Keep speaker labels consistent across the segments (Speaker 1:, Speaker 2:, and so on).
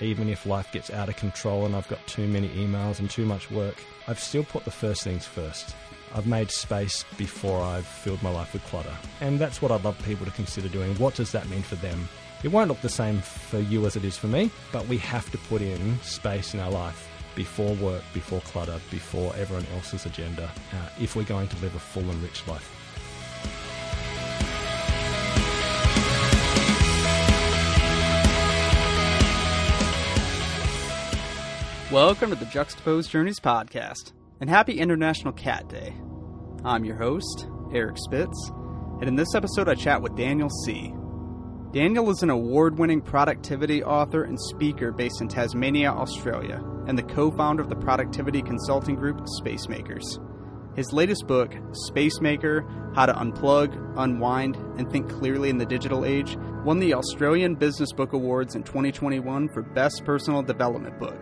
Speaker 1: even if life gets out of control and I've got too many emails and too much work, I've still put the first things first. I've made space before I've filled my life with clutter. And that's what I'd love people to consider doing. What does that mean for them? It won't look the same for you as it is for me, but we have to put in space in our life before work, before clutter, before everyone else's agenda, uh, if we're going to live a full and rich life.
Speaker 2: Welcome to the Juxtaposed Journeys podcast, and happy International Cat Day. I'm your host, Eric Spitz, and in this episode I chat with Daniel Sih. Daniel is an award winning productivity author and speaker based in Tasmania, Australia, and the co founder of the productivity consulting group Spacemakers. His latest book, Spacemaker How to Unplug, Unwind, and Think Clearly in the Digital Age, won the Australian Business Book Awards in 2021 for Best Personal Development Book.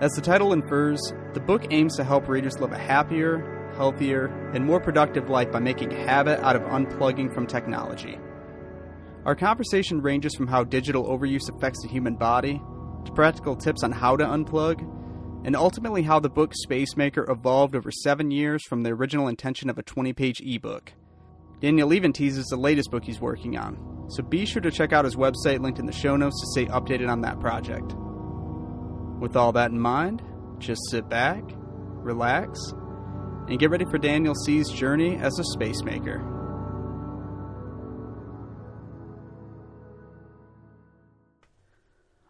Speaker 2: As the title infers, the book aims to help readers live a happier, healthier, and more productive life by making a habit out of unplugging from technology. Our conversation ranges from how digital overuse affects the human body, to practical tips on how to unplug, and ultimately how the book Spacemaker evolved over seven years from the original intention of a 20 page ebook. Daniel even teases the latest book he's working on, so be sure to check out his website linked in the show notes to stay updated on that project. With all that in mind, just sit back, relax, and get ready for Daniel Sih's journey as a space maker.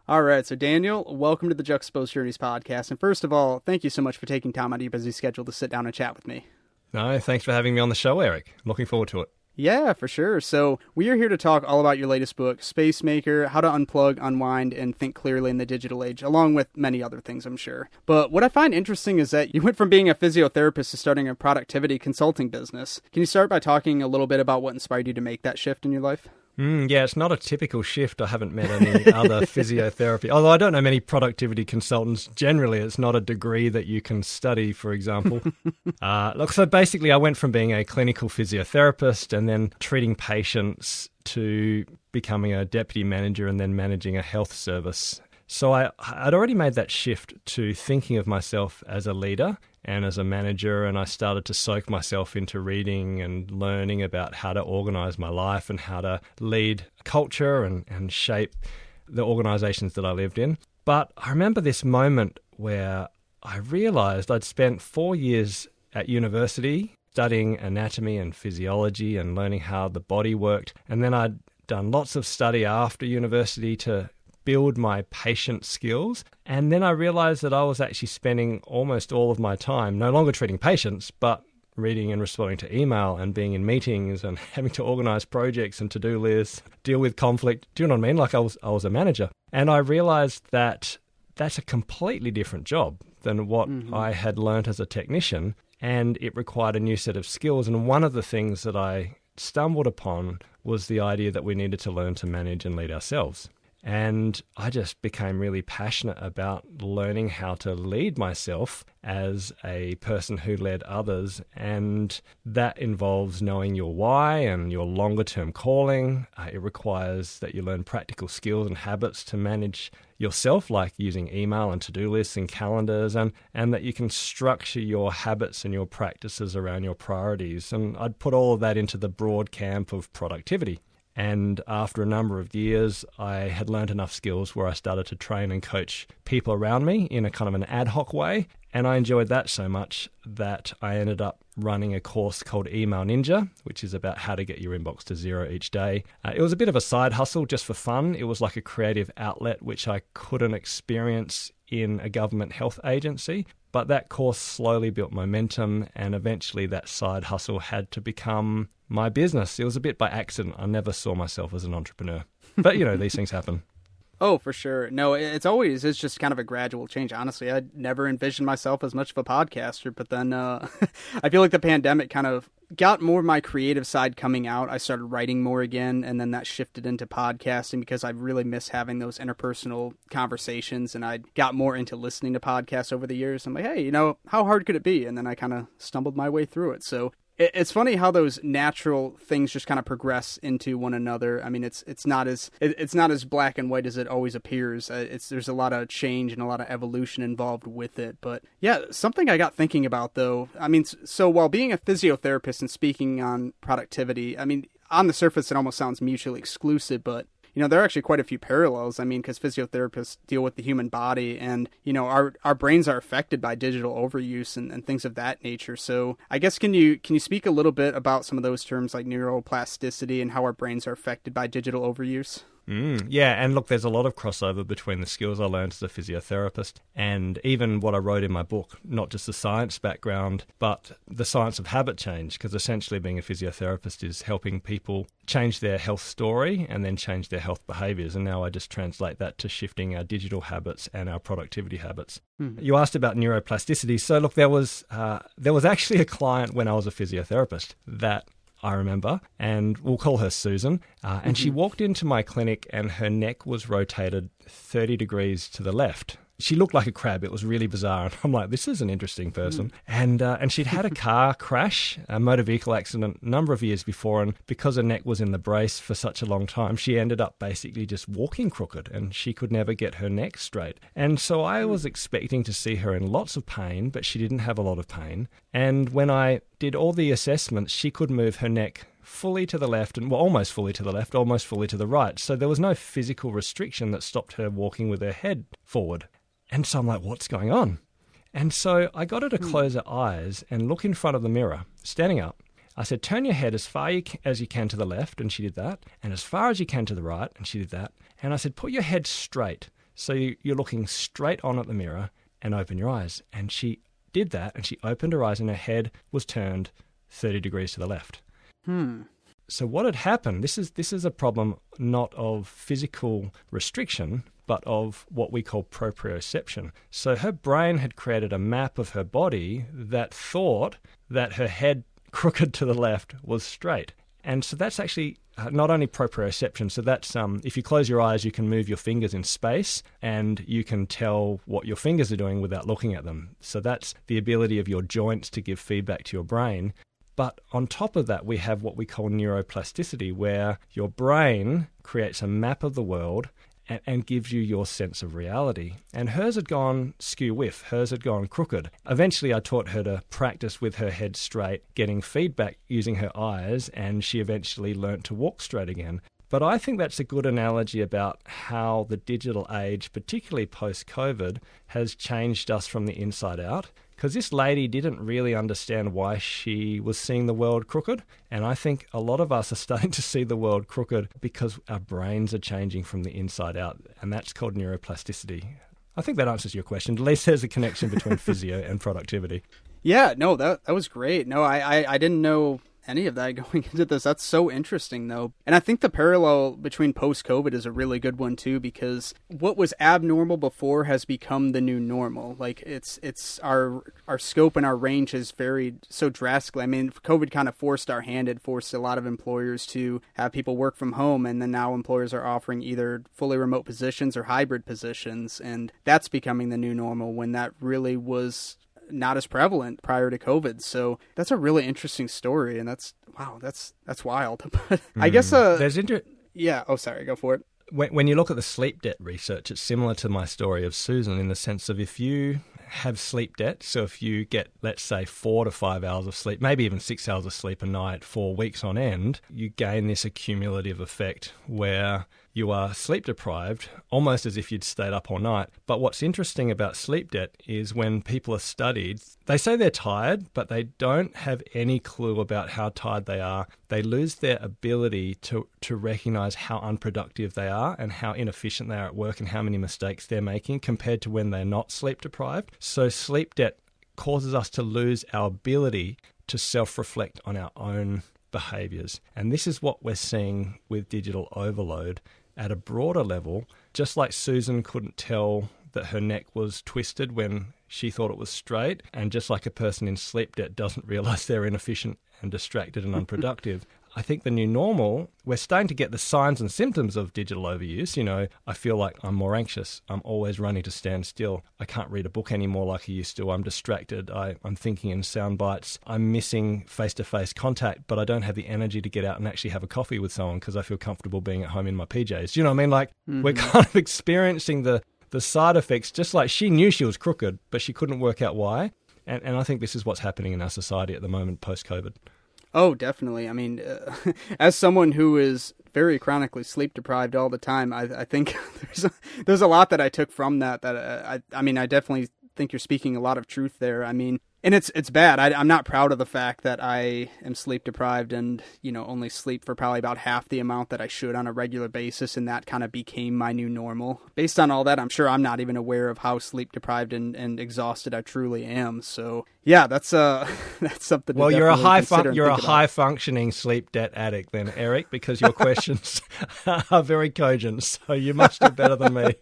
Speaker 2: All right, so Daniel, welcome to the Juxtaposed Journeys podcast. And first of all, thank you so much for taking time out of your busy schedule to sit down and chat with me.
Speaker 1: No, thanks for having me on the show, Eric. Looking forward to it.
Speaker 2: Yeah, for sure. So, we are here to talk all about your latest book, Space Maker How to Unplug, Unwind, and Think Clearly in the Digital Age, along with many other things, I'm sure. But what I find interesting is that you went from being a physiotherapist to starting a productivity consulting business. Can you start by talking a little bit about what inspired you to make that shift in your life?
Speaker 1: Mm, yeah, it's not a typical shift. I haven't met any other physiotherapy. Although I don't know many productivity consultants. Generally, it's not a degree that you can study, for example. uh, look, so basically, I went from being a clinical physiotherapist and then treating patients to becoming a deputy manager and then managing a health service. So I, I'd already made that shift to thinking of myself as a leader and as a manager, and I started to soak myself into reading and learning about how to organize my life and how to lead culture and, and shape the organizations that I lived in. But I remember this moment where I realized I'd spent four years at university studying anatomy and physiology and learning how the body worked. And then I'd done lots of study after university to build my patient skills. And then I realized that I was actually spending almost all of my time no longer treating patients, but reading and responding to email and being in meetings and having to organize projects and to-do lists, deal with conflict. Do you know what I mean? Like I was I was a manager. And I realized that that's a completely different job than what mm-hmm. I had learned as a technician and it required a new set of skills and one of the things that I stumbled upon was the idea that we needed to learn to manage and lead ourselves. And I just became really passionate about learning how to lead myself as a person who led others. And that involves knowing your why and your longer term calling. Uh, it requires that you learn practical skills and habits to manage yourself, like using email and to do lists and calendars, and, and that you can structure your habits and your practices around your priorities. And I'd put all of that into the broad camp of productivity. And after a number of years, I had learned enough skills where I started to train and coach people around me in a kind of an ad hoc way. And I enjoyed that so much that I ended up running a course called Email Ninja, which is about how to get your inbox to zero each day. Uh, it was a bit of a side hustle just for fun. It was like a creative outlet which I couldn't experience in a government health agency. But that course slowly built momentum, and eventually that side hustle had to become my business. It was a bit by accident. I never saw myself as an entrepreneur. But, you know, these things happen.
Speaker 2: Oh, for sure. No, it's always it's just kind of a gradual change. Honestly, I never envisioned myself as much of a podcaster, but then uh, I feel like the pandemic kind of got more of my creative side coming out. I started writing more again, and then that shifted into podcasting because I really miss having those interpersonal conversations, and I got more into listening to podcasts over the years. I'm like, hey, you know, how hard could it be? And then I kind of stumbled my way through it. So it's funny how those natural things just kind of progress into one another. I mean, it's it's not as it's not as black and white as it always appears. Uh, it's there's a lot of change and a lot of evolution involved with it. But yeah, something I got thinking about though. I mean, so while being a physiotherapist and speaking on productivity, I mean, on the surface it almost sounds mutually exclusive, but you know, there are actually quite a few parallels. I mean, because physiotherapists deal with the human body, and you know, our our brains are affected by digital overuse and, and things of that nature. So, I guess can you can you speak a little bit about some of those terms like neuroplasticity and how our brains are affected by digital overuse?
Speaker 1: Mm, yeah, and look, there's a lot of crossover between the skills I learned as a physiotherapist and even what I wrote in my book, not just the science background, but the science of habit change, because essentially being a physiotherapist is helping people change their health story and then change their health behaviors. And now I just translate that to shifting our digital habits and our productivity habits. Mm. You asked about neuroplasticity. So, look, there was, uh, there was actually a client when I was a physiotherapist that I remember, and we'll call her Susan. Uh, and mm-hmm. she walked into my clinic, and her neck was rotated 30 degrees to the left she looked like a crab. It was really bizarre. And I'm like, this is an interesting person. Mm. And uh, and she'd had a car crash, a motor vehicle accident, a number of years before, and because her neck was in the brace for such a long time, she ended up basically just walking crooked, and she could never get her neck straight. And so I mm. was expecting to see her in lots of pain, but she didn't have a lot of pain. And when I did all the assessments, she could move her neck fully to the left and well, almost fully to the left, almost fully to the right. So there was no physical restriction that stopped her walking with her head forward. And so I'm like, what's going on? And so I got her to hmm. close her eyes and look in front of the mirror, standing up. I said, turn your head as far as you can to the left, and she did that, and as far as you can to the right, and she did that. And I said, put your head straight. So you're looking straight on at the mirror and open your eyes. And she did that, and she opened her eyes, and her head was turned 30 degrees to the left.
Speaker 2: Hmm.
Speaker 1: So what had happened? This is this is a problem not of physical restriction, but of what we call proprioception. So her brain had created a map of her body that thought that her head crooked to the left was straight. And so that's actually uh, not only proprioception, so that's um, if you close your eyes, you can move your fingers in space and you can tell what your fingers are doing without looking at them. So that's the ability of your joints to give feedback to your brain. But on top of that, we have what we call neuroplasticity, where your brain creates a map of the world and, and gives you your sense of reality. And hers had gone skew whiff, hers had gone crooked. Eventually, I taught her to practice with her head straight, getting feedback using her eyes, and she eventually learnt to walk straight again. But I think that's a good analogy about how the digital age, particularly post COVID, has changed us from the inside out because this lady didn't really understand why she was seeing the world crooked. And I think a lot of us are starting to see the world crooked because our brains are changing from the inside out, and that's called neuroplasticity. I think that answers your question. At least there's a connection between physio and productivity.
Speaker 2: Yeah, no, that that was great. No, I, I, I didn't know any of that going into this. That's so interesting, though. And I think the parallel between post COVID is a really good one too, because what was abnormal before has become the new normal. Like it's it's our our scope and our range has varied so drastically. I mean, COVID kind of forced our hand. It forced a lot of employers to have people work from home, and then now employers are offering either fully remote positions or hybrid positions, and that's becoming the new normal. When that really was not as prevalent prior to COVID. So that's a really interesting story, and that's wow, that's that's wild. but I guess hmm. uh,
Speaker 1: there's inter-
Speaker 2: yeah. Oh, sorry, go for it.
Speaker 1: When, when you look at the sleep debt research, it's similar to my story of Susan in the sense of if you have sleep debt, so if you get, let's say, four to five hours of sleep, maybe even six hours of sleep a night for weeks on end, you gain this accumulative effect where you are sleep deprived, almost as if you'd stayed up all night. But what's interesting about sleep debt is when people are studied, they say they're tired, but they don't have any clue about how tired they are. They lose their ability to, to recognize how unproductive they are and how inefficient they are at work and how many mistakes they're making compared to when they're not sleep deprived. So, sleep debt causes us to lose our ability to self reflect on our own behaviors. And this is what we're seeing with digital overload at a broader level, just like Susan couldn't tell that her neck was twisted when she thought it was straight, and just like a person in sleep debt doesn't realize they're inefficient and distracted and unproductive, I think the new normal, we're starting to get the signs and symptoms of digital overuse. You know, I feel like I'm more anxious. I'm always running to stand still. I can't read a book anymore like I used to. I'm distracted. I, I'm thinking in sound bites. I'm missing face to face contact, but I don't have the energy to get out and actually have a coffee with someone because I feel comfortable being at home in my PJs. You know what I mean? Like, mm-hmm. we're kind of experiencing the, the side effects, just like she knew she was crooked, but she couldn't work out why. And, and I think this is what's happening in our society at the moment post COVID.
Speaker 2: Oh, definitely. I mean, uh, as someone who is very chronically sleep deprived all the time, I, I think there's a, there's a lot that I took from that. That uh, I, I mean, I definitely think you're speaking a lot of truth there. I mean, and it's it's bad. I, am not proud of the fact that I am sleep deprived and you know only sleep for probably about half the amount that I should on a regular basis, and that kind of became my new normal. Based on all that, I'm sure I'm not even aware of how sleep deprived and, and exhausted I truly am. So yeah, that's uh that's something.
Speaker 1: Well, you're a high fun- you're a high functioning sleep debt addict then, Eric, because your questions are very cogent. So you must do better than me.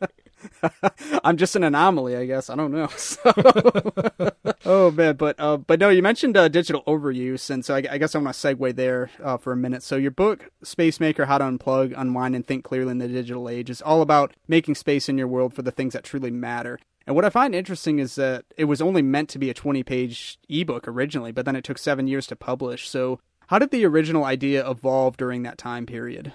Speaker 2: I'm just an anomaly, I guess. I don't know. So, oh man, but uh, but no, you mentioned uh, digital overuse, and so I, I guess I'm gonna segue there uh, for a minute. So your book, Space Maker: How to Unplug, Unwind, and Think Clearly in the Digital Age, is all about making space in your world for the things that truly matter. And what I find interesting is that it was only meant to be a 20 page ebook originally, but then it took seven years to publish. So, how did the original idea evolve during that time period?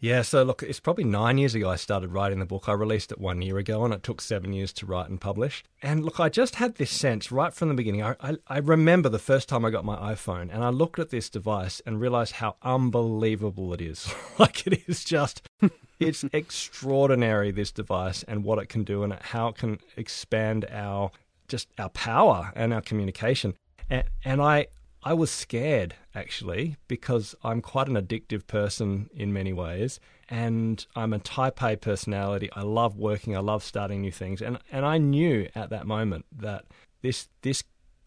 Speaker 1: Yeah, so look, it's probably nine years ago I started writing the book. I released it one year ago and it took seven years to write and publish. And look, I just had this sense right from the beginning. I, I, I, remember the first time I got my iPhone and I looked at this device and realized how unbelievable it is. like, it is just, it's extraordinary, this device and what it can do and how it can expand our, just our power and our communication. And, and I, I was scared actually because I'm quite an addictive person in many ways and I'm a type A personality. I love working, I love starting new things and and I knew at that moment that this this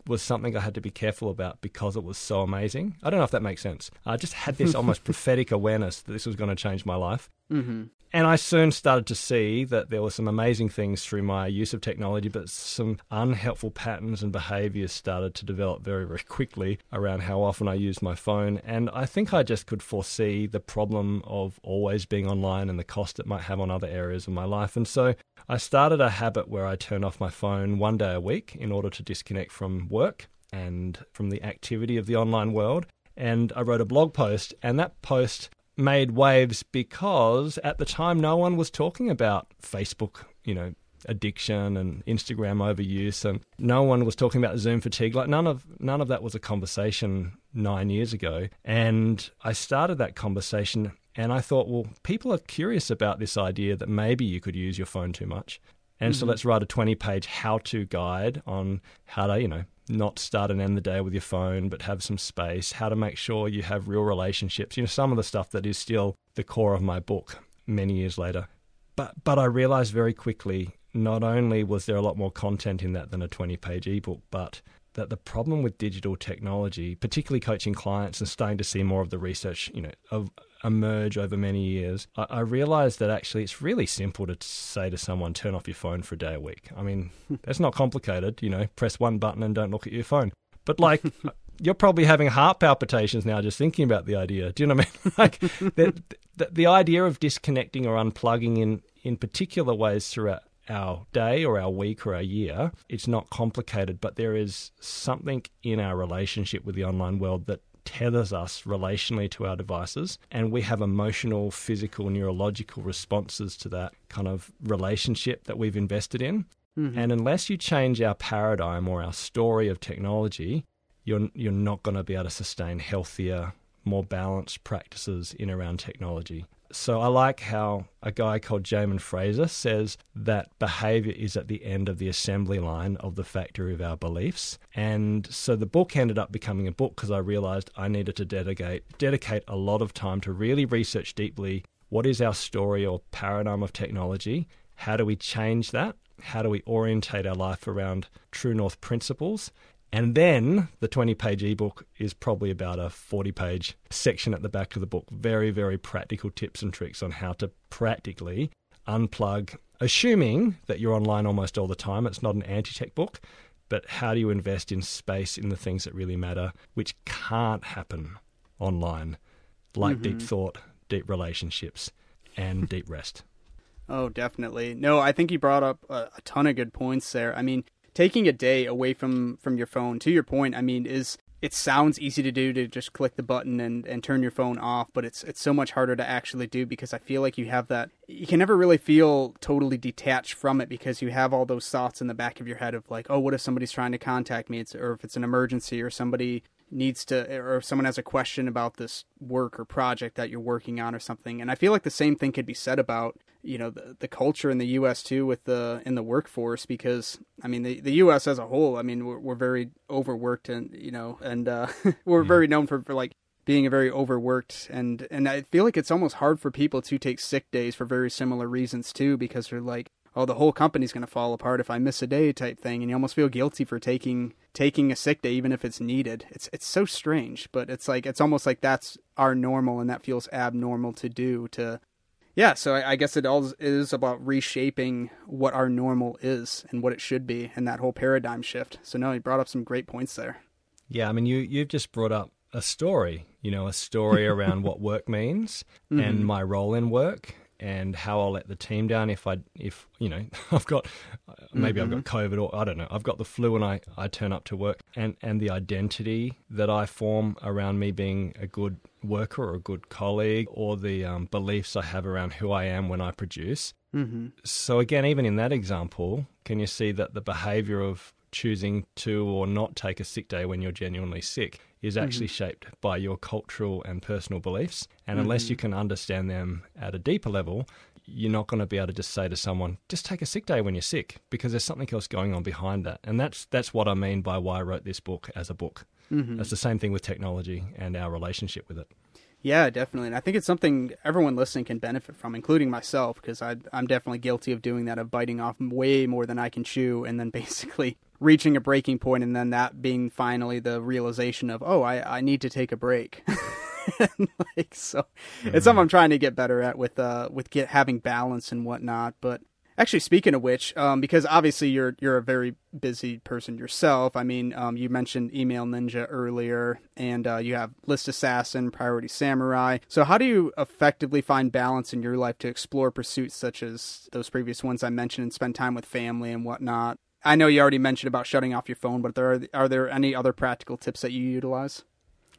Speaker 1: was something I had to be careful about because it was so amazing. I don't know if that makes sense. I just had this almost prophetic awareness that this was going to change my life. Mm-hmm. And I soon started to see that there were some amazing things through my use of technology, but some unhelpful patterns and behaviors started to develop very, very quickly around how often I used my phone. And I think I just could foresee the problem of always being online and the cost it might have on other areas of my life. And so I started a habit where I turn off my phone one day a week in order to disconnect from work and from the activity of the online world. And I wrote a blog post, and that post made waves because at the time no one was talking about Facebook, you know, addiction and Instagram overuse and no one was talking about Zoom fatigue. Like none of none of that was a conversation 9 years ago. And I started that conversation and I thought, well, people are curious about this idea that maybe you could use your phone too much. And mm-hmm. so let's write a 20 page how to guide on how to, you know, not start and end the day with your phone, but have some space, how to make sure you have real relationships. You know, some of the stuff that is still the core of my book many years later. But but I realized very quickly not only was there a lot more content in that than a 20 page ebook, but that the problem with digital technology, particularly coaching clients and starting to see more of the research, you know, of emerge over many years, I, I, realized that actually it's really simple to say to someone, turn off your phone for a day a week. I mean, that's not complicated, you know, press one button and don't look at your phone. But like, you're probably having heart palpitations now just thinking about the idea. Do you know what I mean? like, the, the, the idea of disconnecting or unplugging in, in particular ways throughout our day or our week or our year, it's not complicated, but there is something in our relationship with the online world that tethers us relationally to our devices, and we have emotional, physical, neurological responses to that kind of relationship that we've invested in. Mm-hmm. And unless you change our paradigm or our story of technology, you're you're not going to be able to sustain healthier, more balanced practices in around technology. So I like how a guy called Jamin Fraser says that behavior is at the end of the assembly line of the factory of our beliefs. And so the book ended up becoming a book because I realized I needed to dedicate dedicate a lot of time to really research deeply what is our story or paradigm of technology? How do we change that? How do we orientate our life around true north principles? And then the 20 page ebook is probably about a 40 page section at the back of the book. Very, very practical tips and tricks on how to practically unplug, assuming that you're online almost all the time. It's not an anti tech book, but how do you invest in space in the things that really matter, which can't happen online? like mm-hmm. deep thought, deep relationships, and deep rest.
Speaker 2: Oh, definitely. No, I think you brought up a, a ton of good points there. I mean, taking a day away from from your phone to your point i mean is it sounds easy to do to just click the button and, and turn your phone off, but it's it's so much harder to actually do because I feel like you have that you can never really feel totally detached from it because you have all those thoughts in the back of your head of like, oh, what if somebody's trying to contact me? It's, or if it's an emergency or somebody needs to or if someone has a question about this work or project that you're working on or something. And I feel like the same thing could be said about you know the, the culture in the U.S. too with the in the workforce because I mean the the U.S. as a whole I mean we're, we're very overworked and you know and uh, we're very known for, for like being a very overworked and and I feel like it's almost hard for people to take sick days for very similar reasons too because they're like oh the whole company's going to fall apart if I miss a day type thing and you almost feel guilty for taking taking a sick day even if it's needed it's it's so strange but it's like it's almost like that's our normal and that feels abnormal to do to yeah, so I, I, guess it all is about reshaping what our normal is and what it should be, and that whole paradigm shift. So no, you brought up some great points there.
Speaker 1: Yeah, I mean, you you've just brought up a story. You know, a story around what work means mm-hmm. and my role in work, and how I'll let the team down if I if you know I've got maybe mm-hmm. I've got mm-hmm. COVID or I don't know I've got the flu and I I turn up to work and and the identity that I form around me being a good worker or a good colleague or the um, beliefs I have around who I am when I produce. Mm-hmm. So again, even in that example, can you see that the behavior of choosing to or not take a sick day when you're genuinely sick is actually mm-hmm. shaped by your cultural and personal beliefs. And mm-hmm. unless you can understand them at a deeper level, you're not going to be able to just say to someone, just take a sick day when you're sick, because there's something else going on behind that. And that's that's what I mean by why I wrote this book as a book. Mm-hmm. It's the same thing with technology and our relationship with it.
Speaker 2: Yeah, definitely. And I think it's something everyone listening can benefit from, including myself, because I'm definitely guilty of doing that, of biting off way more than I can chew, and then basically reaching a breaking point and then that being finally the realization of oh i, I need to take a break like so mm-hmm. it's something i'm trying to get better at with uh with get having balance and whatnot but actually speaking of which um because obviously you're you're a very busy person yourself. I mean um you mentioned email ninja earlier and uh, you have list assassin priority samurai. So how do you effectively find balance in your life to explore pursuits such as those previous ones i mentioned and spend time with family and whatnot? I know you already mentioned about shutting off your phone, but there are are there any other practical tips that you utilize?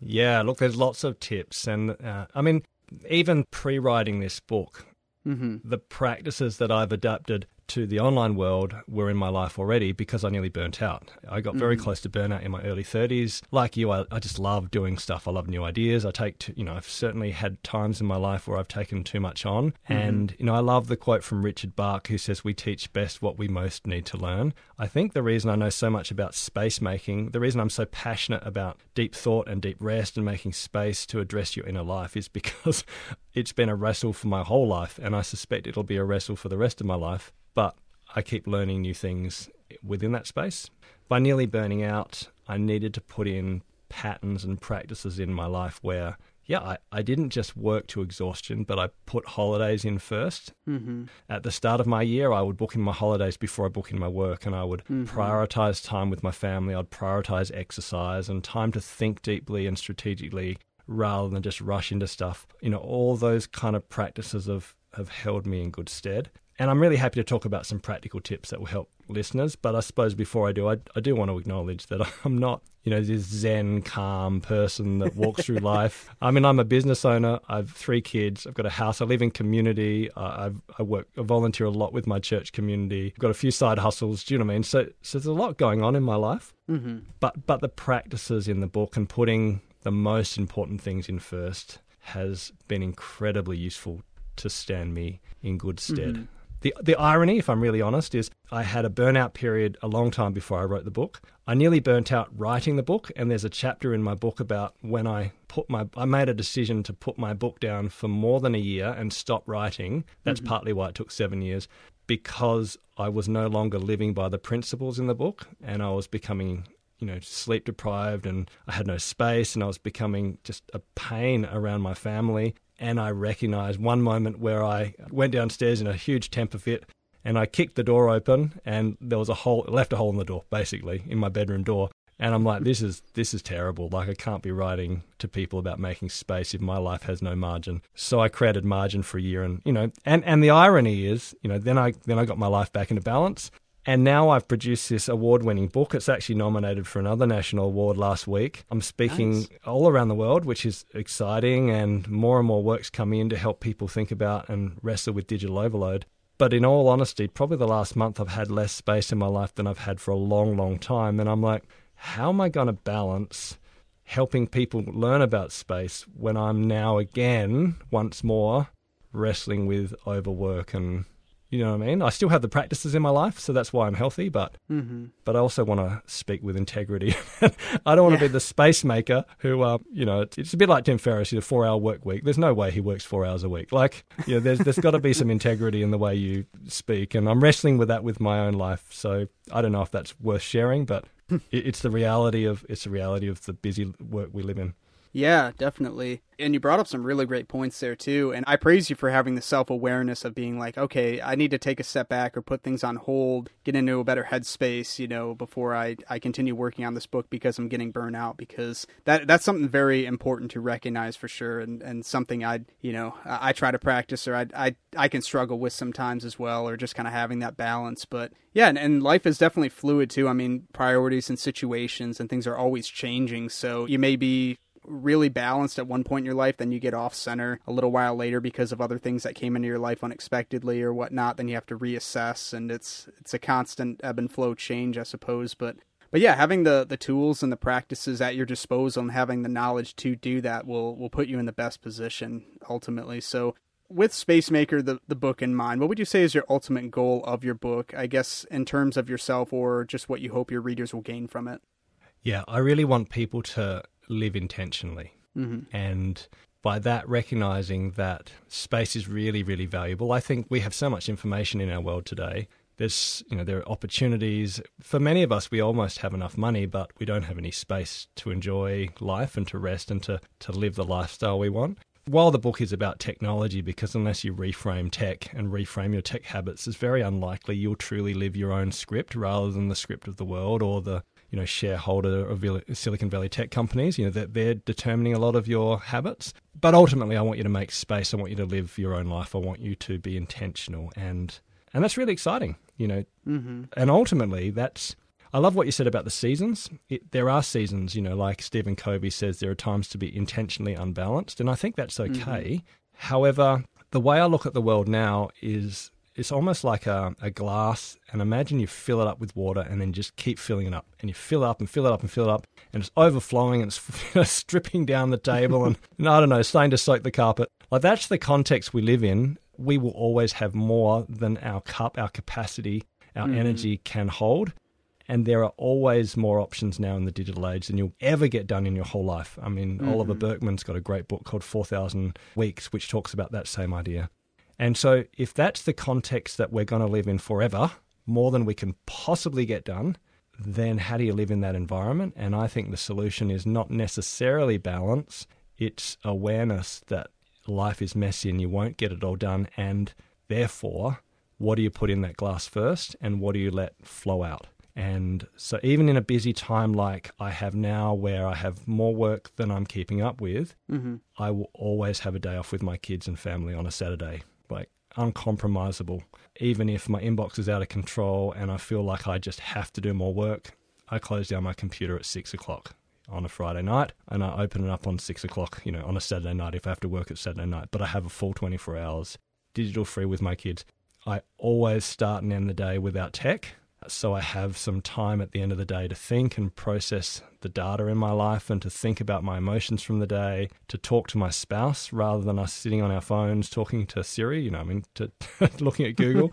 Speaker 1: Yeah, look, there's lots of tips, and uh, I mean, even pre-writing this book, mm-hmm. the practices that I've adapted to the online world were in my life already because I nearly burnt out. I got very mm-hmm. close to burnout in my early 30s. Like you, I, I, just love doing stuff. I love new ideas. I take, to, you know, I've certainly had times in my life where I've taken too much on. Mm-hmm. And, you know, I love the quote from Richard Bach who says, We teach best what we most need to learn. I think the reason I know so much about space making, the reason I'm so passionate about deep thought and deep rest and making space to address your inner life is because it's been a wrestle for my whole life. And I suspect it'll be a wrestle for the rest of my life but I keep learning new things within that space. By nearly burning out, I needed to put in patterns and practices in my life where, yeah, I, I didn't just work to exhaustion, but I put holidays in 1st mm-hmm. At the start of my year, I would book in my holidays before I book in my work, and I would mm-hmm. prioritize time with my family. I'd prioritize exercise and time to think deeply and strategically rather than just rush into stuff. You know, all those kind of practices have, have held me in good stead. And I'm really happy to talk about some practical tips that will help listeners. But I suppose before I do, I, I do want to acknowledge that I'm not, you know, this zen, calm person that walks through life. I mean, I'm a business owner. I have three kids. I've got a house. I live in community. I, I've, I work, I volunteer a lot with my church community. I've got a few side hustles. Do you know what I mean? So, so there's a lot going on in my life. Mm-hmm. But, but the practices in the book and putting the most important things in first has been incredibly useful to stand me in good stead. Mm-hmm. The, the irony, if I'm really honest, is I had a burnout period a long time before I wrote the book. I nearly burnt out writing the book, and there's a chapter in my book about when I put my I made a decision to put my book down for more than a year and stop writing. That's mm-hmm. partly why it took seven years because I was no longer living by the principles in the book, and I was becoming you know, sleep deprived and I had no space and I was becoming just a pain around my family and I recognized one moment where I went downstairs in a huge temper fit and I kicked the door open and there was a hole left a hole in the door basically in my bedroom door And I'm like, this is this is terrible. Like I can't be writing to people about making space if my life has no margin. So I created margin for a year, and you know, and and the irony is, you know, then I then I got my life back into balance. And now I've produced this award winning book. It's actually nominated for another national award last week. I'm speaking
Speaker 2: Nice.
Speaker 1: all around the world, which is exciting, and more and more work's coming in to help people think about and wrestle with digital overload. But in all honesty, probably the last month I've had less space in my life than I've had for a long, long time. And I'm like, how am I going to balance helping people learn about space when I'm now again, once more, wrestling with overwork and you know what I mean? I still have the practices in my life, so that's why I'm healthy, but
Speaker 2: Mm-hmm.
Speaker 1: but I also want to speak with integrity. I don't want to
Speaker 2: Yeah.
Speaker 1: be the space maker who, uh, you know, it's, it's a bit like Tim Ferriss, a four hour work week. There's no way he works four hours a week. Like, you know, there's, there's got to be some integrity in the way you speak. And I'm wrestling with that with my own life. So I don't know if that's worth sharing, but it, it's the reality of, it's the reality of the busy work we live in.
Speaker 2: Yeah, definitely. And you brought up some really great points there too. And I praise you for having the self awareness of being like, okay, I need to take a step back or put things on hold, get into a better headspace, you know, before I, I continue working on this book because I'm getting burnt out. Because that that's something very important to recognize for sure, and, and something I you know I, I try to practice or I, I I can struggle with sometimes as well, or just kind of having that balance. But yeah, and, and life is definitely fluid too. I mean, priorities and situations and things are always changing. So you may be really balanced at one point in your life, then you get off center a little while later because of other things that came into your life unexpectedly or whatnot. Then you have to reassess, and it's it's a constant ebb and flow change, I suppose. But but yeah, having the the tools and the practices at your disposal and having the knowledge to do that will will put you in the best position ultimately. So with Spacemaker, the, the book in mind, what would you say is your ultimate goal of your book? I guess in terms of yourself or just what you hope your readers will gain from it.
Speaker 1: Yeah, I really want people to live intentionally.
Speaker 2: Mm-hmm.
Speaker 1: And by that, recognizing that space is really, really valuable. I think we have so much information in our world today. There's, you know, there are opportunities. For many of us, we almost have enough money, but we don't have any space to enjoy life and to rest and to, to live the lifestyle we want. While the book is about technology, because unless you reframe tech and reframe your tech habits, it's very unlikely you'll truly live your own script rather than the script of the world or the you know shareholder of Silicon Valley tech companies. You know that they're determining a lot of your habits. But ultimately, I want you to make space. I want you to live your own life. I want you to be intentional, and and that's really exciting. You know,
Speaker 2: Mm-hmm.
Speaker 1: and ultimately, that's. I love what you said about the seasons. It, there are seasons, you know, like Stephen Covey says, there are times to be intentionally unbalanced, and I think that's okay. However, the way I look at the world now is it's almost like a, a glass, and imagine you fill it up with water and then just keep filling it up, and you fill it up and fill it up and fill it up, and it's overflowing and it's stripping down the table, and, and I don't know, starting to soak the carpet. Like that's the context we live in. We will always have more than our cup, our capacity, our
Speaker 2: Mhm.
Speaker 1: energy can hold. And there are always more options now in the digital age than you'll ever get done in your whole life. I mean, Oliver
Speaker 2: Mhm.
Speaker 1: Burkeman's got a great book called 4,000 Weeks, which talks about that same idea. And so, if that's the context that we're going to live in forever, more than we can possibly get done, then how do you live in that environment? And I think the solution is not necessarily balance, it's awareness that life is messy and you won't get it all done. And therefore, what do you put in that glass first and what do you let flow out? And so, even in a busy time like I have now, where I have more work than I'm keeping up with,
Speaker 2: Mm-hmm.
Speaker 1: I will always have a day off with my kids and family on a Saturday. Like uncompromisable. Even if my inbox is out of control and I feel like I just have to do more work, I close down my computer at six o'clock on a Friday night and I open it up on six o'clock, you know, on a Saturday night if I have to work at Saturday night. But I have a full 24 hours digital free with my kids. I always start and end the day without tech. So I have some time at the end of the day to think and process the data in my life and to think about my emotions from the day, to talk to my spouse rather than us sitting on our phones talking to Siri, you know, I mean, to looking at Google,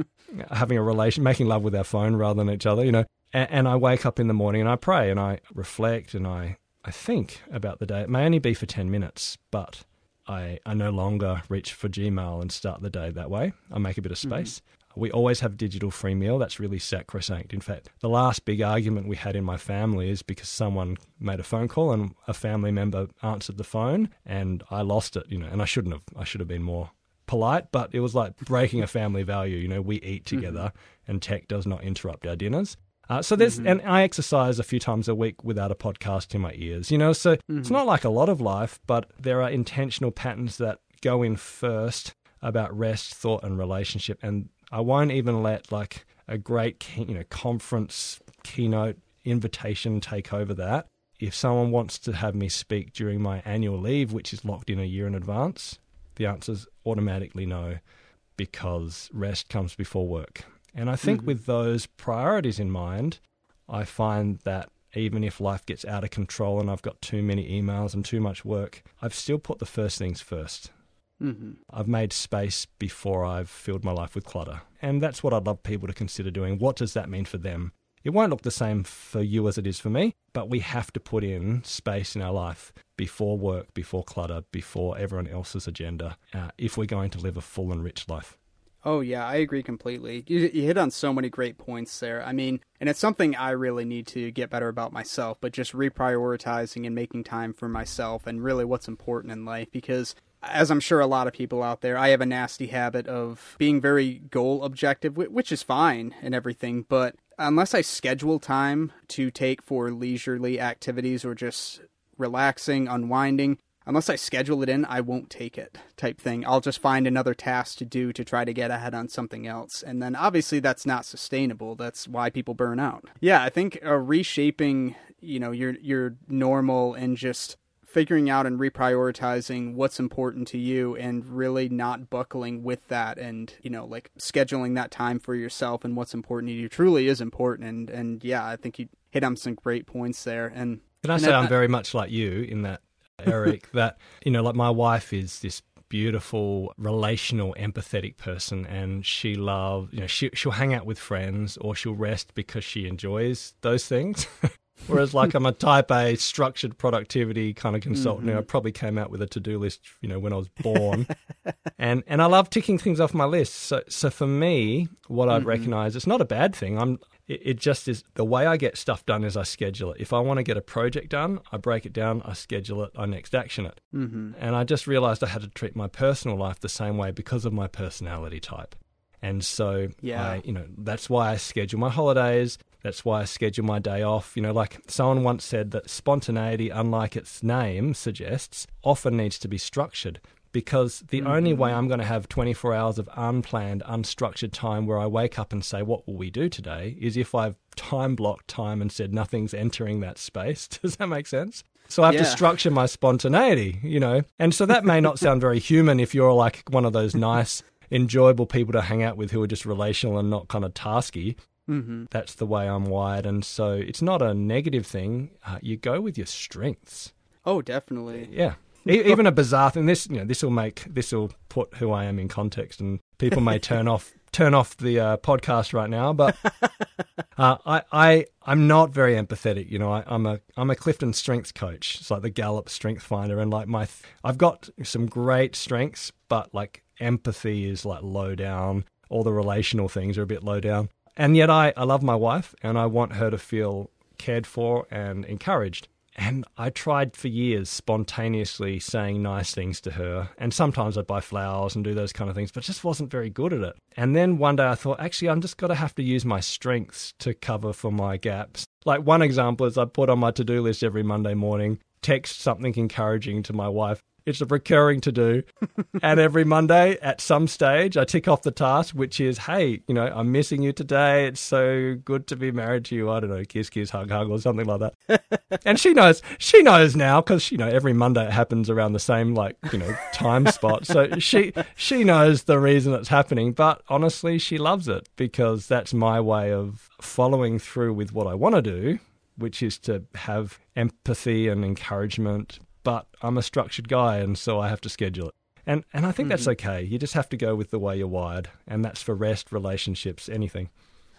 Speaker 1: having a relation, making love with our phone rather than each other, you know. And, and I wake up in the morning and I pray and I reflect and I, I think about the day. It may only be for 10 minutes, but I, I no longer reach for Gmail and start the day that way. I make a bit of mm-hmm. space. We always have digital free meal. That's really sacrosanct. In fact, the last big argument we had in my family is because someone made a phone call and a family member answered the phone and I lost it, you know, and I shouldn't have. I should have been more polite, but it was like breaking a family value. You know, we eat together and tech does not interrupt our dinners. Uh, so there's, mm-hmm. and I exercise a few times a week without a podcast in my ears, you know, so mm-hmm. it's not like a lot of life, but there are intentional patterns that go in first about rest, thought, and relationship. And I won't even let like a great, you know, conference keynote invitation take over that. If someone wants to have me speak during my annual leave, which is locked in a year in advance, the answer is automatically no, because rest comes before work. And I think mm-hmm. with those priorities in mind, I find that even if life gets out of control and I've got too many emails and too much work, I've still put the first things 1st i mm-hmm. I've made space before I've filled my life with clutter. And that's what I'd love people to consider doing. What does that mean for them? It won't look the same for you as it is for me, but we have to put in space in our life before work, before clutter, before everyone else's agenda, uh, if we're going to live a full and rich life.
Speaker 2: Oh yeah, I agree completely. You, you, hit on so many great points there. I mean, and it's something I really need to get better about myself, but just reprioritizing and making time for myself and really what's important in life because as I'm sure a lot of people out there, I have a nasty habit of being very goal objective, which is fine and everything, but unless I schedule time to take for leisurely activities or just relaxing, unwinding, unless I schedule it in, I won't take it type thing. I'll just find another task to do to try to get ahead on something else. And then obviously that's not sustainable. That's why people burn out. Yeah, I think uh, reshaping, you know, your your normal and just figuring out and reprioritizing what's important to you and really not buckling with that and you know like scheduling that time for yourself and what's important to you truly is important. And and yeah i think you hit on some great points there. And
Speaker 1: can i
Speaker 2: and
Speaker 1: say i'm very much like you in that eric that you know like my wife is this beautiful relational empathetic person and she loves you know she, she'll hang out with friends or she'll rest because she enjoys those things Whereas, like, I'm a type A structured productivity kind of consultant. Mm-hmm. I probably came out with a to do list, you know, when I was born, and and I love ticking things off my list. So, so for me, what I'd mm-hmm. recognize, it's not a bad thing. I'm. It, it just is the way I get stuff done is I schedule it. If I want to get a project done, I break it down, I schedule it, I next action it. Mm-hmm. And I just realized I had to treat my personal life the same way because of my personality type. And so, yeah. I, you know, that's why I schedule my holidays. That's why I schedule my day off. You know, like someone once said that spontaneity, unlike its name suggests, often needs to be structured because the mm-hmm. only way I'm going to have 24 hours of unplanned, unstructured time where I wake up and say, What will we do today? is if I've time blocked time and said nothing's entering that space. Does that make sense? So I have yeah. to structure my spontaneity, you know? And so that may not sound very human if you're like one of those nice, enjoyable people to hang out with who are just relational and not kind of tasky. Mm-hmm. That's the way I'm wired. And so it's not a negative thing. Uh, you go with your strengths.
Speaker 2: Oh, definitely.
Speaker 1: Yeah. Even a bizarre thing. This, you know, this will make this will put who I am in context, and people may turn off turn off the uh, podcast right now. But uh, I, I, I'm not very empathetic. You know, I, am a I'm a Clifton Strengths coach. It's like the Gallup Strength Finder, and like my, I've got some great strengths, but like empathy is like low down. All the relational things are a bit low down. And yet I, I love my wife and I want her to feel cared for and encouraged. And I tried for years spontaneously saying nice things to her. And sometimes I'd buy flowers and do those kind of things, but just wasn't very good at it. And then one day I thought, actually, I'm just going to have to use my strengths to cover for my gaps. Like one example is I put on my to do list every Monday morning, text something encouraging to my wife. It's a recurring to do. and every Monday at some stage, I tick off the task, which is, hey, you know, I'm missing you today. It's so good to be married to you. I don't know, kiss, kiss, hug, hug, or something like that. and she knows, she knows now because, you know, every Monday it happens around the same, like, you know, time spot. So she, she knows the reason it's happening. But honestly, she loves it because that's my way of following through with what I want to do which is to have empathy and encouragement, but I'm a structured guy and so I have to schedule it. And and I think mm-hmm. that's okay. You just have to go with the way you're wired, and that's for rest, relationships, anything.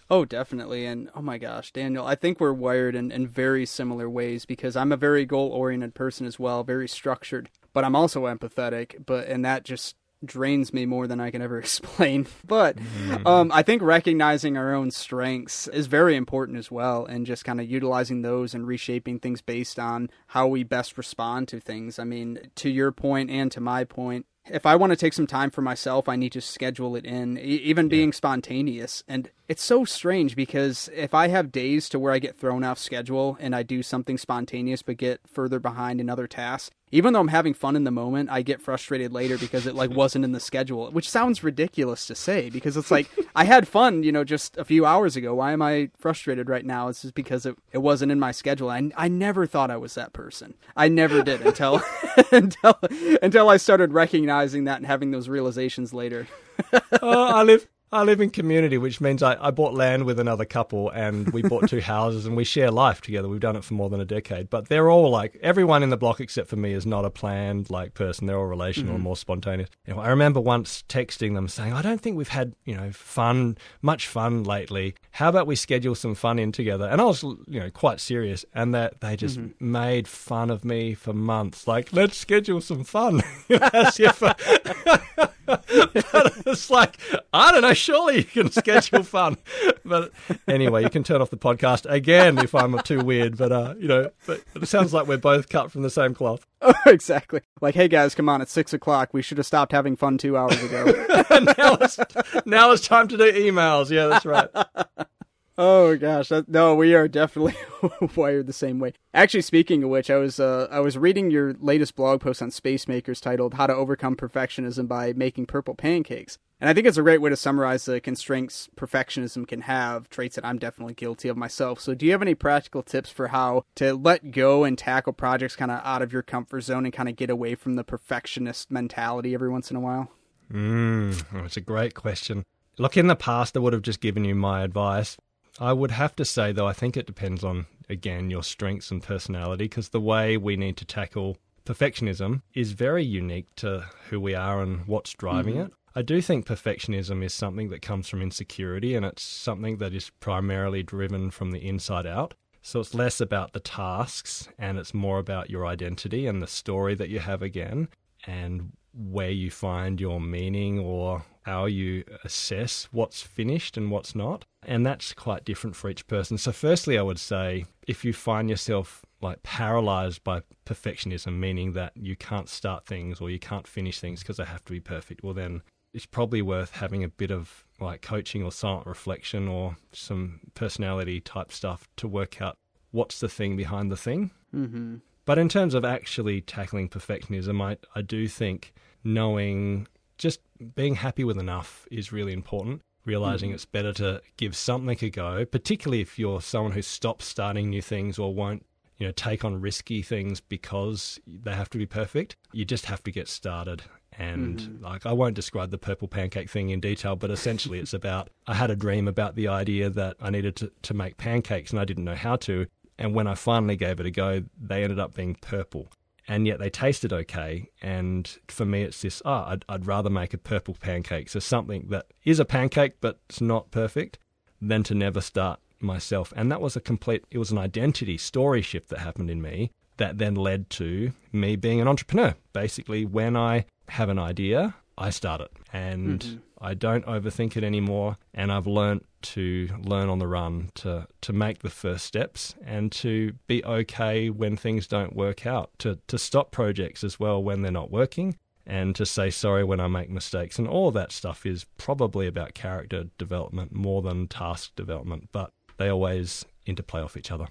Speaker 2: Oh, definitely. And oh my gosh, Daniel, I think we're wired in, in very similar ways because I'm a very goal oriented person as well, very structured, but I'm also empathetic. But and that just drains me more than I can ever explain. But mm. um, I think recognizing our own strengths is very important as well, and just kind of utilizing those and reshaping things based on how we best respond to things. I mean, to your point and to my point, if I want to take some time for myself, I need to schedule it in, e- even being yeah. spontaneous. And it's so strange because if I have days to where I get thrown off schedule and I do something spontaneous but get further behind in other tasks, even though I'm having fun in the moment, I get frustrated later because it like wasn't in the schedule, which sounds ridiculous to say because it's like I had fun, you know, just a few hours ago. Why am I frustrated right now? It's just because it, it wasn't in my schedule. I, I never thought I was that person. I never did until until until I started recognizing that and having those realizations later.
Speaker 1: Uh, oh, I live I live in community, which means I, I bought land with another couple and we bought two houses and we share life together. We've done it for more than a decade. But they're all like, everyone in the block except for me is not a planned like person. They're all relational mm-hmm. and more spontaneous. You know, I remember once texting them saying, I don't think we've had, you know, fun, much fun lately. How about we schedule some fun in together? And I was, you know, quite serious. And that they just mm-hmm. made fun of me for months. Like, let's schedule some fun. As if, but it's like, I don't know, surely you can schedule fun. But anyway, you can turn off the podcast again if I'm too weird. But, uh, you know, but it sounds like we're both cut from the same cloth.
Speaker 2: Oh, exactly. Like, hey guys, come on, it's six o'clock. We should have stopped having fun two hours ago.
Speaker 1: now, it's, now it's time to do emails. Yeah, that's right.
Speaker 2: Oh gosh, that, no, we are definitely wired the same way. Actually, speaking of which, I was uh, I was reading your latest blog post on Space Makers titled "How to Overcome Perfectionism by Making Purple Pancakes," and I think it's a great way to summarize the constraints perfectionism can have, traits that I'm definitely guilty of myself. So, do you have any practical tips for how to let go and tackle projects kind of out of your comfort zone and kind of get away from the perfectionist mentality every once in a while?
Speaker 1: Mm, it's a great question. Look, in the past, I would have just given you my advice I would have to say, though, I think it depends on, again, your strengths and personality, because the way we need to tackle perfectionism is very unique to who we are and what's driving mm-hmm. it. I do think perfectionism is something that comes from insecurity and it's something that is primarily driven from the inside out. So it's less about the tasks and it's more about your identity and the story that you have again and where you find your meaning or how you assess what's finished and what's not. And that's quite different for each person. So, firstly, I would say if you find yourself like paralyzed by perfectionism, meaning that you can't start things or you can't finish things because they have to be perfect, well, then it's probably worth having a bit of like coaching or silent reflection or some personality type stuff to work out what's the thing behind the thing.
Speaker 2: Mm-hmm.
Speaker 1: But in terms of actually tackling perfectionism, I, I do think knowing just being happy with enough is really important. Realizing mm. it's better to give something a go, particularly if you're someone who stops starting new things or won't, you know, take on risky things because they have to be perfect. You just have to get started. And mm. like, I won't describe the purple pancake thing in detail, but essentially it's about I had a dream about the idea that I needed to, to make pancakes and I didn't know how to. And when I finally gave it a go, they ended up being purple and yet they tasted okay. And for me, it's this oh, I'd, I'd rather make a purple pancake. So something that is a pancake, but it's not perfect, than to never start myself. And that was a complete, it was an identity story shift that happened in me that then led to me being an entrepreneur. Basically, when I have an idea, I start it. And mm-hmm. I don't overthink it anymore. And I've learned to learn on the run, to, to make the first steps, and to be okay when things don't work out, to, to stop projects as well when they're not working, and to say sorry when I make mistakes. And all that stuff is probably about character development more than task development, but they always interplay off each other.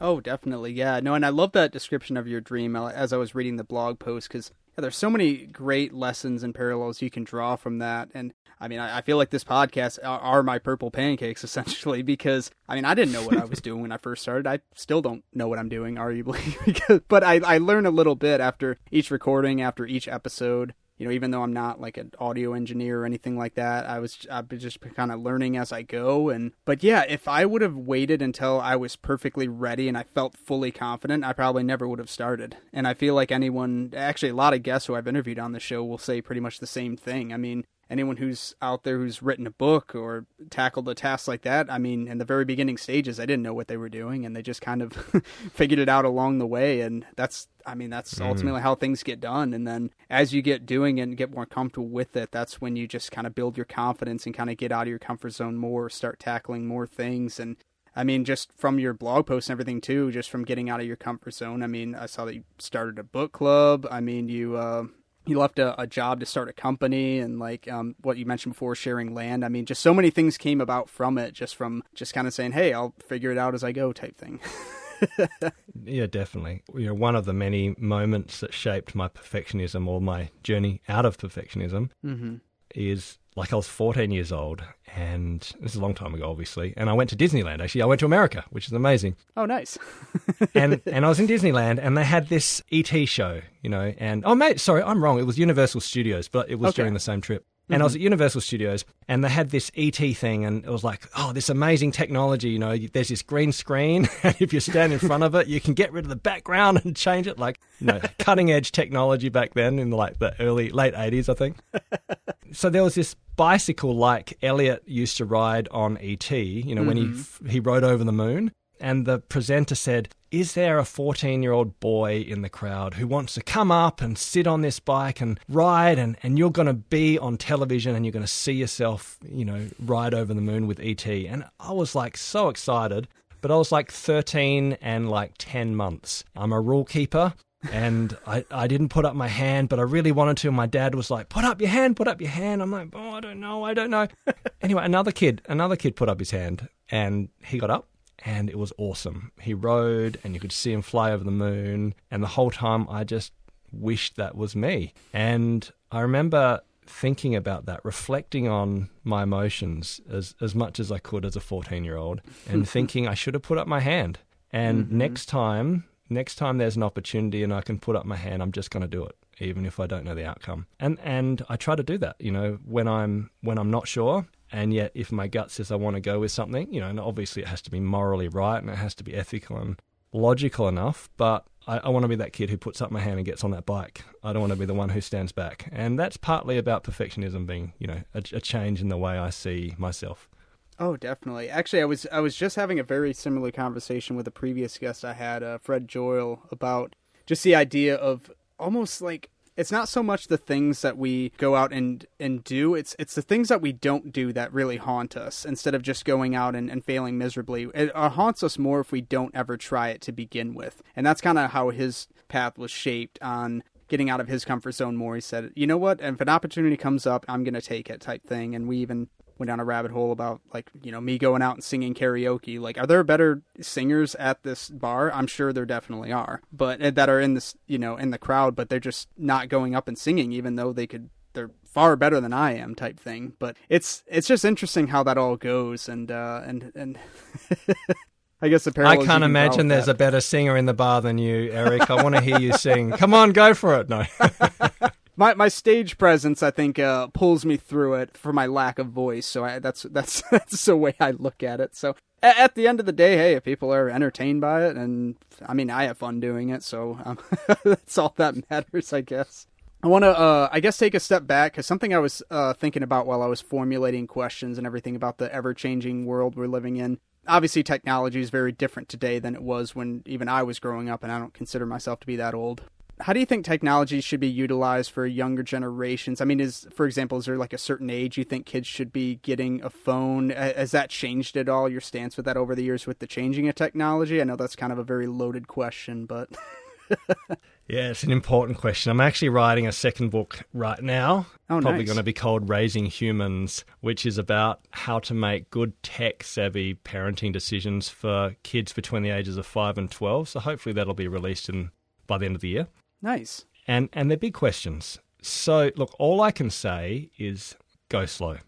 Speaker 2: Oh, definitely. Yeah. No, and I love that description of your dream uh, as I was reading the blog post because yeah, there's so many great lessons and parallels you can draw from that. And I mean, I, I feel like this podcast are, are, my purple pancakes essentially because I mean, I didn't know what I was doing when I first started. I still don't know what I'm doing, arguably, because, but I, I learn a little bit after each recording, after each episode you know, even though I'm not like an audio engineer or anything like that, I was I've been just kind of learning as I go. And but yeah, if I would have waited until I was perfectly ready and I felt fully confident, I probably never would have started. And I feel like anyone, actually, a lot of guests who I've interviewed on the show will say pretty much the same thing. I mean, anyone who's out there who's written a book or tackled a task like that, I mean, in the very beginning stages, I didn't know what they were doing, and they just kind of figured it out along the way. And that's, I mean, that's mm. ultimately how things get done. And then as you get doing it and get more comfortable with it, that's when you just kind of build your confidence and kind of get out of your comfort zone more, start tackling more things, and I mean, just from your blog posts and everything too, just from getting out of your comfort zone. I mean, I saw that you started a book club. I mean, you uh, he left a, a, job to start a company and like um, what you mentioned before sharing land. I mean just so many things came about from it just from just kind of saying hey i'll figure it out as i go type thing.
Speaker 1: Yeah definitely. You know one of the many moments that shaped my perfectionism or my journey out of perfectionism mm-hmm. is like I was 14 years old, and this is a long time ago, obviously. And I went to Disneyland. Actually, I went to America, which is amazing.
Speaker 2: Oh, nice.
Speaker 1: and and I was in Disneyland, and they had this ET show, you know. And oh, mate, sorry, I'm wrong. It was Universal Studios, but it was okay. during the same trip. And mm-hmm. I was at Universal Studios, and they had this ET thing, and it was like, oh, this amazing technology. You know, there's this green screen, and if you stand in front of it, you can get rid of the background and change it. Like, you know, cutting edge technology back then in like the early late 80s, I think. So there was this bicycle like Elliott used to ride on ET. You know, mm-hmm. when he mm-hmm. he rode over the moon, and the presenter said, Is there a 14 year old boy in the crowd who wants to come up and sit on this bike and ride? And, and you're going to be on television and you're going to see yourself, you know, ride over the moon with ET. And I was like so excited. But I was like 13 and like 10 months. I'm a rule keeper and I, I didn't put up my hand, but I really wanted to. My dad was like, "Put up your hand, put up your hand." I'm like, "Oh, I don't know, I don't know." anyway, another kid, another kid put up his hand, and he got up and it was awesome. He rode and you could see him fly over the moon, and the whole time I just wished that was me. And I remember thinking about that, reflecting on my emotions as, as much as I could as a 14 year old, and thinking I should have put up my hand. And mm-hmm. next time, next time there's an opportunity and I can put up my hand, I'm just going to do it even if I don't know the outcome. And and I try to do that, you know, when I'm when I'm not sure and yet, if my gut says I want to go with something, you know, and obviously it has to be morally right and it has to be ethical and logical enough, but I, I, want to be that kid who puts up my hand and gets on that bike. I don't want to be the one who stands back. And that's partly about perfectionism being, you know, a, a change in the way I see myself.
Speaker 2: Oh, definitely. Actually, I was I was just having a very similar conversation with a previous guest I had, uh, Fred Joyle, about just the idea of almost like it's not so much the things that we go out and and do it's it's the things that we don't do that really haunt us instead of just going out and, and failing miserably. It uh, haunts us more if we don't ever try it to begin with. And that's kind of how his path was shaped on getting out of his comfort zone more. He said you know what? If an opportunity comes up i'm going to take it type thing. And we even went down a rabbit hole about like you know me going out and singing karaoke like are there better singers at this bar i'm sure there definitely are but eh, that are in this you know in the crowd but they're just not going up and singing even though they could they're far better than i am type thing but it's it's just interesting how that all goes and uh and and I guess the
Speaker 1: I can't imagine there's that. a better singer in the bar than you, Eric. I want to hear you sing. Come on, go for it. No.
Speaker 2: my my stage presence, I think, uh, pulls me through it for my lack of voice. So I, that's that's that's the way I look at it. So at, at, the end of the day, hey, if people are entertained by it, and I mean, I have fun doing it, so um, that's all that matters, I guess. I want to, uh, I guess, take a step back because something I was uh, thinking about while I was formulating questions and everything about the ever changing world we're living in. Obviously, technology is very different today than it was when even I was growing up, and I don't consider myself to be that old how do you think technology should be utilized for younger generations? I mean, is for example, is there like a certain age you think kids should be getting a phone? Has that changed at all? Your stance with that over the years with the changing of technology? I know that's kind of a very loaded question, but
Speaker 1: yeah, it's an important question. I'm actually writing a second book right now.
Speaker 2: Oh,
Speaker 1: probably
Speaker 2: nice.
Speaker 1: going to be called Raising Humans, which is about how to make good tech savvy parenting decisions for kids between the ages of 5 and 12. So hopefully that'll be released in by the end of the year.
Speaker 2: Nice.
Speaker 1: And and they're big questions. So look, all I can say is go slow.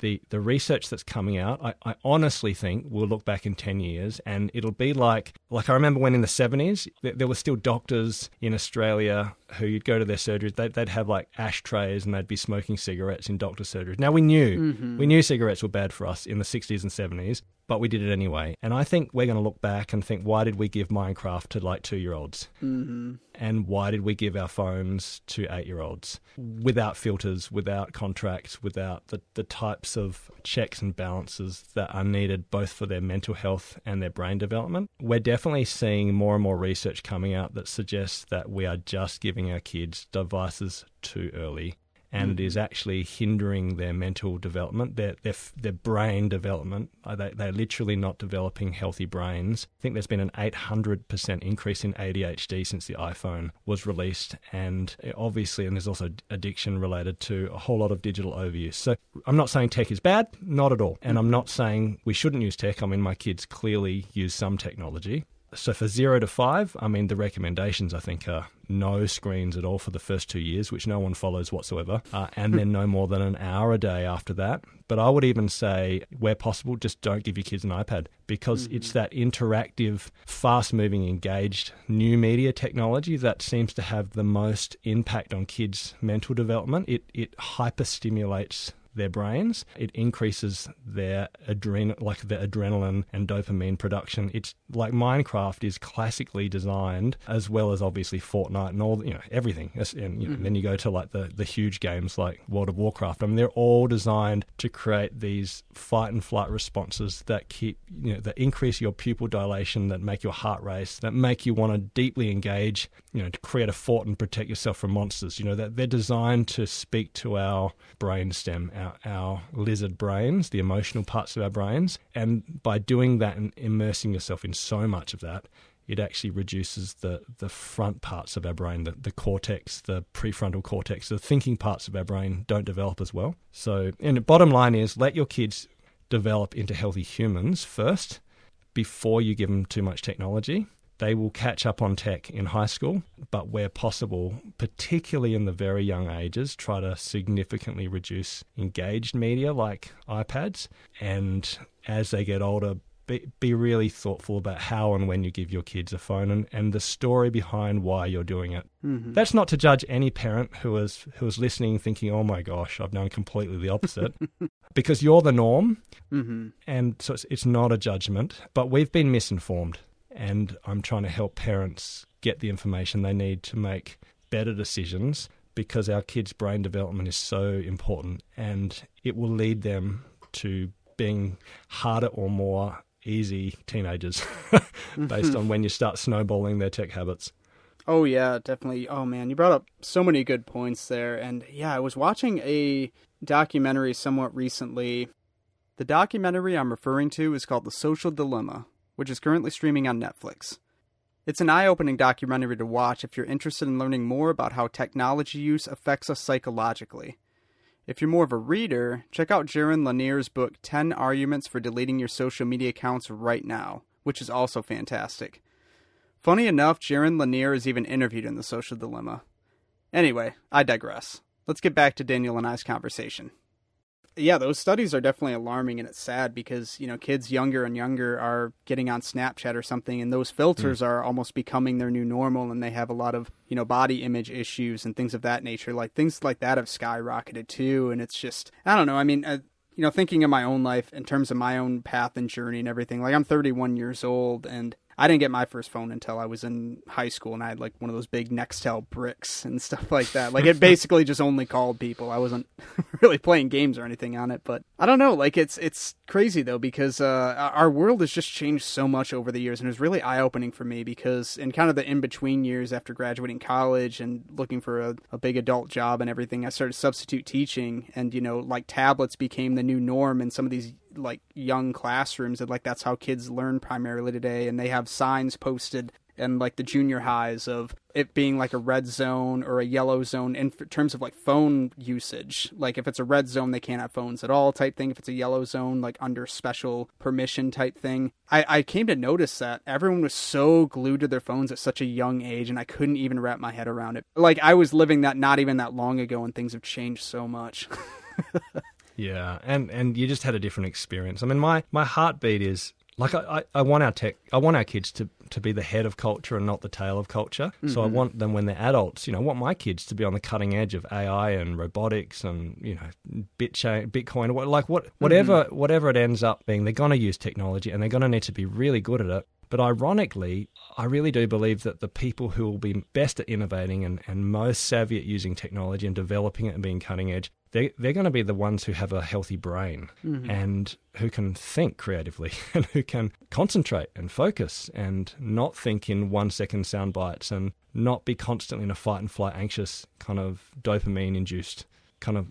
Speaker 1: The the research that's coming out, I, I honestly think we'll look back in ten years and it'll be like like I remember when in the seventies there, there were still doctors in Australia who you'd go to their surgeries, they'd, they'd have like ashtrays and they'd be smoking cigarettes in doctor surgeries. Now we knew mm-hmm. we knew cigarettes were bad for us in the sixties and seventies, but we did it anyway. And I think we're going to look back and think, why did we give Minecraft to like two year olds?
Speaker 2: Mm-hmm.
Speaker 1: And why did we give our phones to eight year olds without filters, without contracts, without the, the types of checks and balances that are needed both for their mental health and their brain development? We're definitely seeing more and more research coming out that suggests that we are just giving our kids devices too early and it is actually hindering their mental development, their their, their brain development. Uh, They, they're literally not developing healthy brains. I think there's been an 800% increase in ADHD since the iPhone was released, and obviously, and there's also addiction related to a whole lot of digital overuse. So I'm not saying tech is bad, not at all, and I'm not saying we shouldn't use tech. I mean, my kids clearly use some technology. So for zero to five, I mean, the recommendations I think are no screens at all for the first two years, which no one follows whatsoever, uh, and then no more than an hour a day after that. But I would even say, where possible, just don't give your kids an iPad because it's that interactive, fast moving, engaged new media technology that seems to have the most impact on kids' mental development. It, it hyper stimulates their brains. It increases their adren- like the adrenaline and dopamine production. It's like Minecraft is classically designed, as well as obviously Fortnite and all you know everything. And you know, mm-hmm. then you go to like the the huge games like World of Warcraft. I mean, they're all designed to create these fight and flight responses that keep you know that increase your pupil dilation, that make your heart race, that make you want to deeply engage. You know, to create a fort and protect yourself from monsters. You know that they're designed to speak to our brainstem, our, our lizard brains, the emotional parts of our brains. And by doing that and immersing yourself in so much of that, it actually reduces the, the front parts of our brain, the, the cortex, the prefrontal cortex, the thinking parts of our brain don't develop as well. So, and the bottom line is let your kids develop into healthy humans first before you give them too much technology. They will catch up on tech in high school, but where possible, particularly in the very young ages, try to significantly reduce engaged media like iPads. And as they get older, be, be really thoughtful about how and when you give your kids a phone and, and the story behind why you're doing it.
Speaker 2: Mm-hmm.
Speaker 1: That's not to judge any parent who is who is listening thinking, "Oh my gosh, I've known completely the opposite." because you're the norm.
Speaker 2: Mm-hmm.
Speaker 1: And so it's, it's not a judgment, but we've been misinformed and I'm trying to help parents get the information they need to make better decisions because our kids' brain development is so important and it will lead them to being harder or more easy teenagers based mm-hmm. on when you start snowballing their tech habits.
Speaker 2: Oh yeah, definitely. Oh man, you brought up so many good points there. And yeah, I was watching a documentary somewhat recently. The documentary I'm referring to is called The Social Dilemma, which is currently streaming on Netflix. It's an eye opening documentary to watch if you're interested in learning more about how technology use affects us psychologically. If you're more of a reader, check out Jaron Lanier's book 10 Arguments for Deleting Your Social Media Accounts Right Now, which is also fantastic. Funny enough, Jaron Lanier is even interviewed in The Social Dilemma. Anyway, I digress. Let's get back to Daniel and I's conversation yeah, those studies are definitely alarming, and it's sad because you know kids younger and younger are getting on Snapchat or something, and those filters mm. are almost becoming their new normal, and they have a lot of you know body image issues and things of that nature. Like things like that have skyrocketed too, and it's just I don't know. I mean. Uh, you know, thinking of my own life in terms of my own path and journey and everything, like I'm 31 years old and I didn't get my first phone until I was in high school, and I had like one of those big Nextel bricks and stuff like that. Like it basically just only called people. I wasn't really playing games or anything on it, but I don't know. Like it's it's crazy though because uh, our world has just changed so much over the years, and it was really eye opening for me because in kind of the in between years after graduating college and looking for a, a big adult job and everything, I started substitute teaching, and you know like tablets became the new norm and some of these like young classrooms and like that's how kids learn primarily today and they have signs posted and like the junior highs of it being like a red zone or a yellow zone in terms of like phone usage. Like if it's a red zone, they can't have phones at all type thing. If it's a yellow zone, like under special permission type thing. I, I came to notice that everyone was so glued to their phones at such a young age and I couldn't even wrap my head around it. Like I was living that not even that long ago and things have changed so much.
Speaker 1: Yeah, and and you just had a different experience. I mean, my my heartbeat is like I, I, I, want our tech I want our kids to, to be the head of culture and not the tail of culture. Mm-hmm. So I mm-hmm. want them when they're adults, you know, I want my kids to be on the cutting edge of AI and robotics and, you know, bitchain Bitcoin or like what whatever mm-hmm. whatever it ends up being, they're gonna use technology and they're gonna need to be really good at it. But ironically, I really do believe that the people who will be best at innovating and, and most savvy at using technology and developing it and being cutting edge they, they're going to be the ones who have a healthy brain mm-hmm. and who can think creatively and who can concentrate and focus and not think in one second sound bites and not be constantly in a fight and flight anxious kind of dopamine induced kind of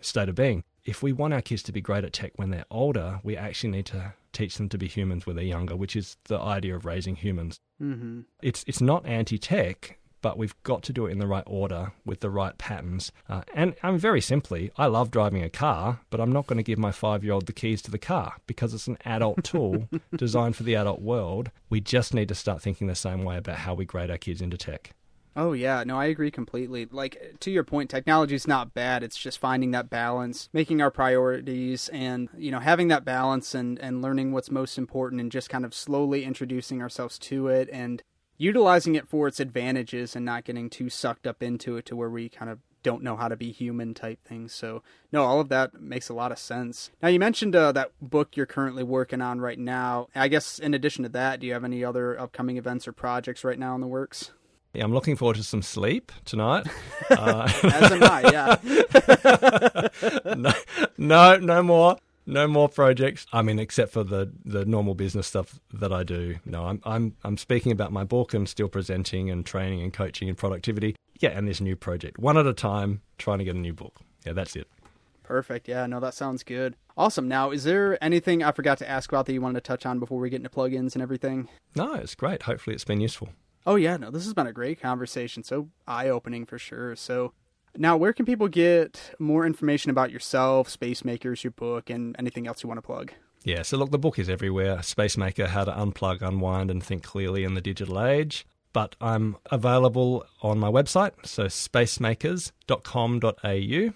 Speaker 1: state of being. If we want our kids to be great at tech when they're older, we actually need to teach them to be humans when they're younger, which is the idea of raising humans.
Speaker 2: Mm-hmm.
Speaker 1: It's it's not anti-tech, but we've got to do it in the right order with the right patterns. Uh, and I mean, very simply, I love driving a car, but I'm not going to give my five-year-old the keys to the car because it's an adult tool designed for the adult world. We just need to start thinking the same way about how we grade our kids into tech.
Speaker 2: Oh yeah, no, I agree completely. Like to your point, technology is not bad. It's just finding that balance, making our priorities, and you know having that balance and and learning what's most important, and just kind of slowly introducing ourselves to it and utilizing it for its advantages, and not getting too sucked up into it to where we kind of don't know how to be human type things. So no, all of that makes a lot of sense. Now you mentioned uh, that book you're currently working on right now. I guess in addition to that, do you have any other upcoming events or projects right now in the works?
Speaker 1: Yeah, I'm looking forward to some sleep tonight. Uh,
Speaker 2: As am I, yeah.
Speaker 1: no, no, no more, no more projects. I mean, except for the the normal business stuff that I do. No, I'm I'm I'm speaking about my book and still presenting and training and coaching and productivity. Yeah, and this new project, one at a time, trying to get a new book. Yeah, that's it.
Speaker 2: Perfect. Yeah, no, that sounds good. Awesome. Now, is there anything I forgot to ask about that you wanted to touch on before we get into plugins and everything?
Speaker 1: No, it's great. Hopefully, it's been useful.
Speaker 2: Oh yeah, no, this has been a great conversation. So eye opening for sure. So now, where can people get more information about yourself, Space Makers, your book, and anything else you want to plug?
Speaker 1: Yeah, so look, the book is everywhere. Space Maker: How to Unplug, Unwind, and Think Clearly in the Digital Age. But I'm available on my website, so spacemakers.com.au.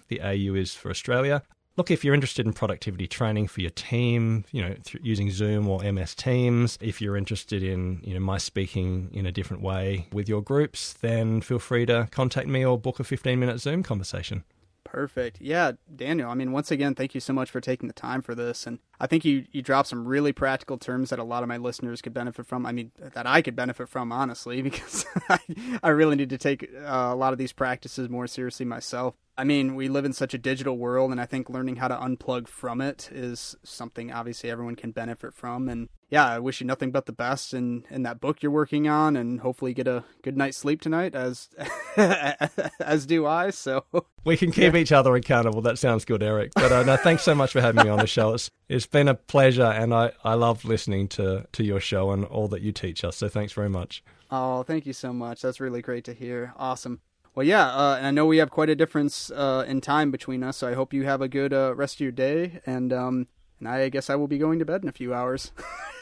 Speaker 1: The AU is for Australia. Look, if you're interested in productivity training for your team, you know, using Zoom or MS Teams, if you're interested in, you know, my speaking in a different way with your groups, then feel free to contact me or book a 15-minute Zoom conversation.
Speaker 2: Perfect. Yeah, Daniel, I mean, once again, thank you so much for taking the time for this. And I think you, you dropped some really practical terms that a lot of my listeners could benefit from. I mean, that I could benefit from, honestly, because I, I really need to take uh, a lot of these practices more seriously myself. I mean, we live in such a digital world, and I think learning how to unplug from it is something obviously everyone can benefit from. And yeah, I wish you nothing but the best in, in that book you're working on, and hopefully get a good night's sleep tonight, as as do I. So
Speaker 1: we can keep yeah. each other accountable. That sounds good, Eric. But uh, no, thanks so much for having me on the show. It's it's been a pleasure, and I I love listening to to your show and all that you teach us. So thanks very much.
Speaker 2: Oh, thank you so much. That's really great to hear. Awesome. Well, yeah, uh, and I know we have quite a difference uh, in time between us, so I hope you have a good uh, rest of your day. And um, and I guess I will be going to bed in a few hours.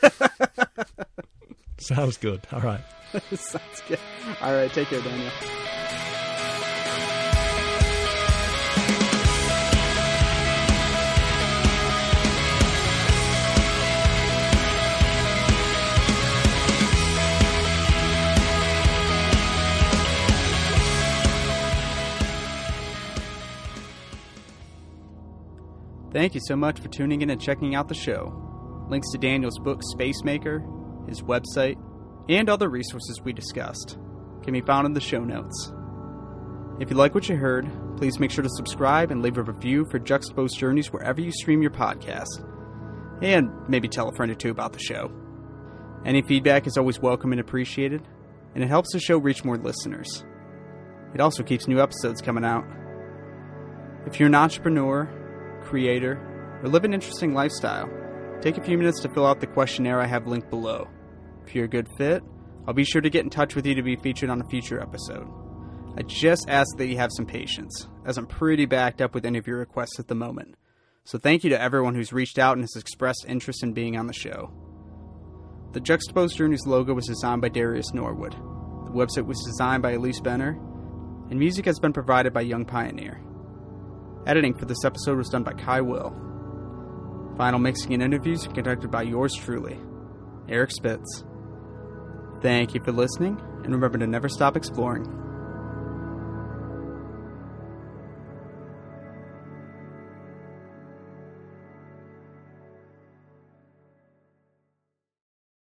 Speaker 1: Sounds good. All right.
Speaker 2: Sounds good. All right. Take care, Daniel. Thank you so much for tuning in and checking out the show. Links to Daniel's book, Space Maker, his website, and other resources we discussed can be found in the show notes. If you like what you heard, please make sure to subscribe and leave a review for Juxtaposed Journeys wherever you stream your podcast. And maybe tell a friend or two about the show. Any feedback is always welcome and appreciated, and it helps the show reach more listeners. It also keeps new episodes coming out. If you're an entrepreneur, creator, or live an interesting lifestyle, take a few minutes to fill out the questionnaire I have linked below. If you're a good fit, I'll be sure to get in touch with you to be featured on a future episode. I just ask that you have some patience, as I'm pretty backed up with any of your requests at the moment. So thank you to everyone who's reached out and has expressed interest in being on the show. The Juxtaposed Journeys logo was designed by Darius Norwood. The website was designed by Elise Benner, and music has been provided by Young Pioneer. Editing for this episode was done by Kai Will. Final mixing and interviews conducted by yours truly, Eric Spitz. Thank you for listening, and remember to never stop exploring.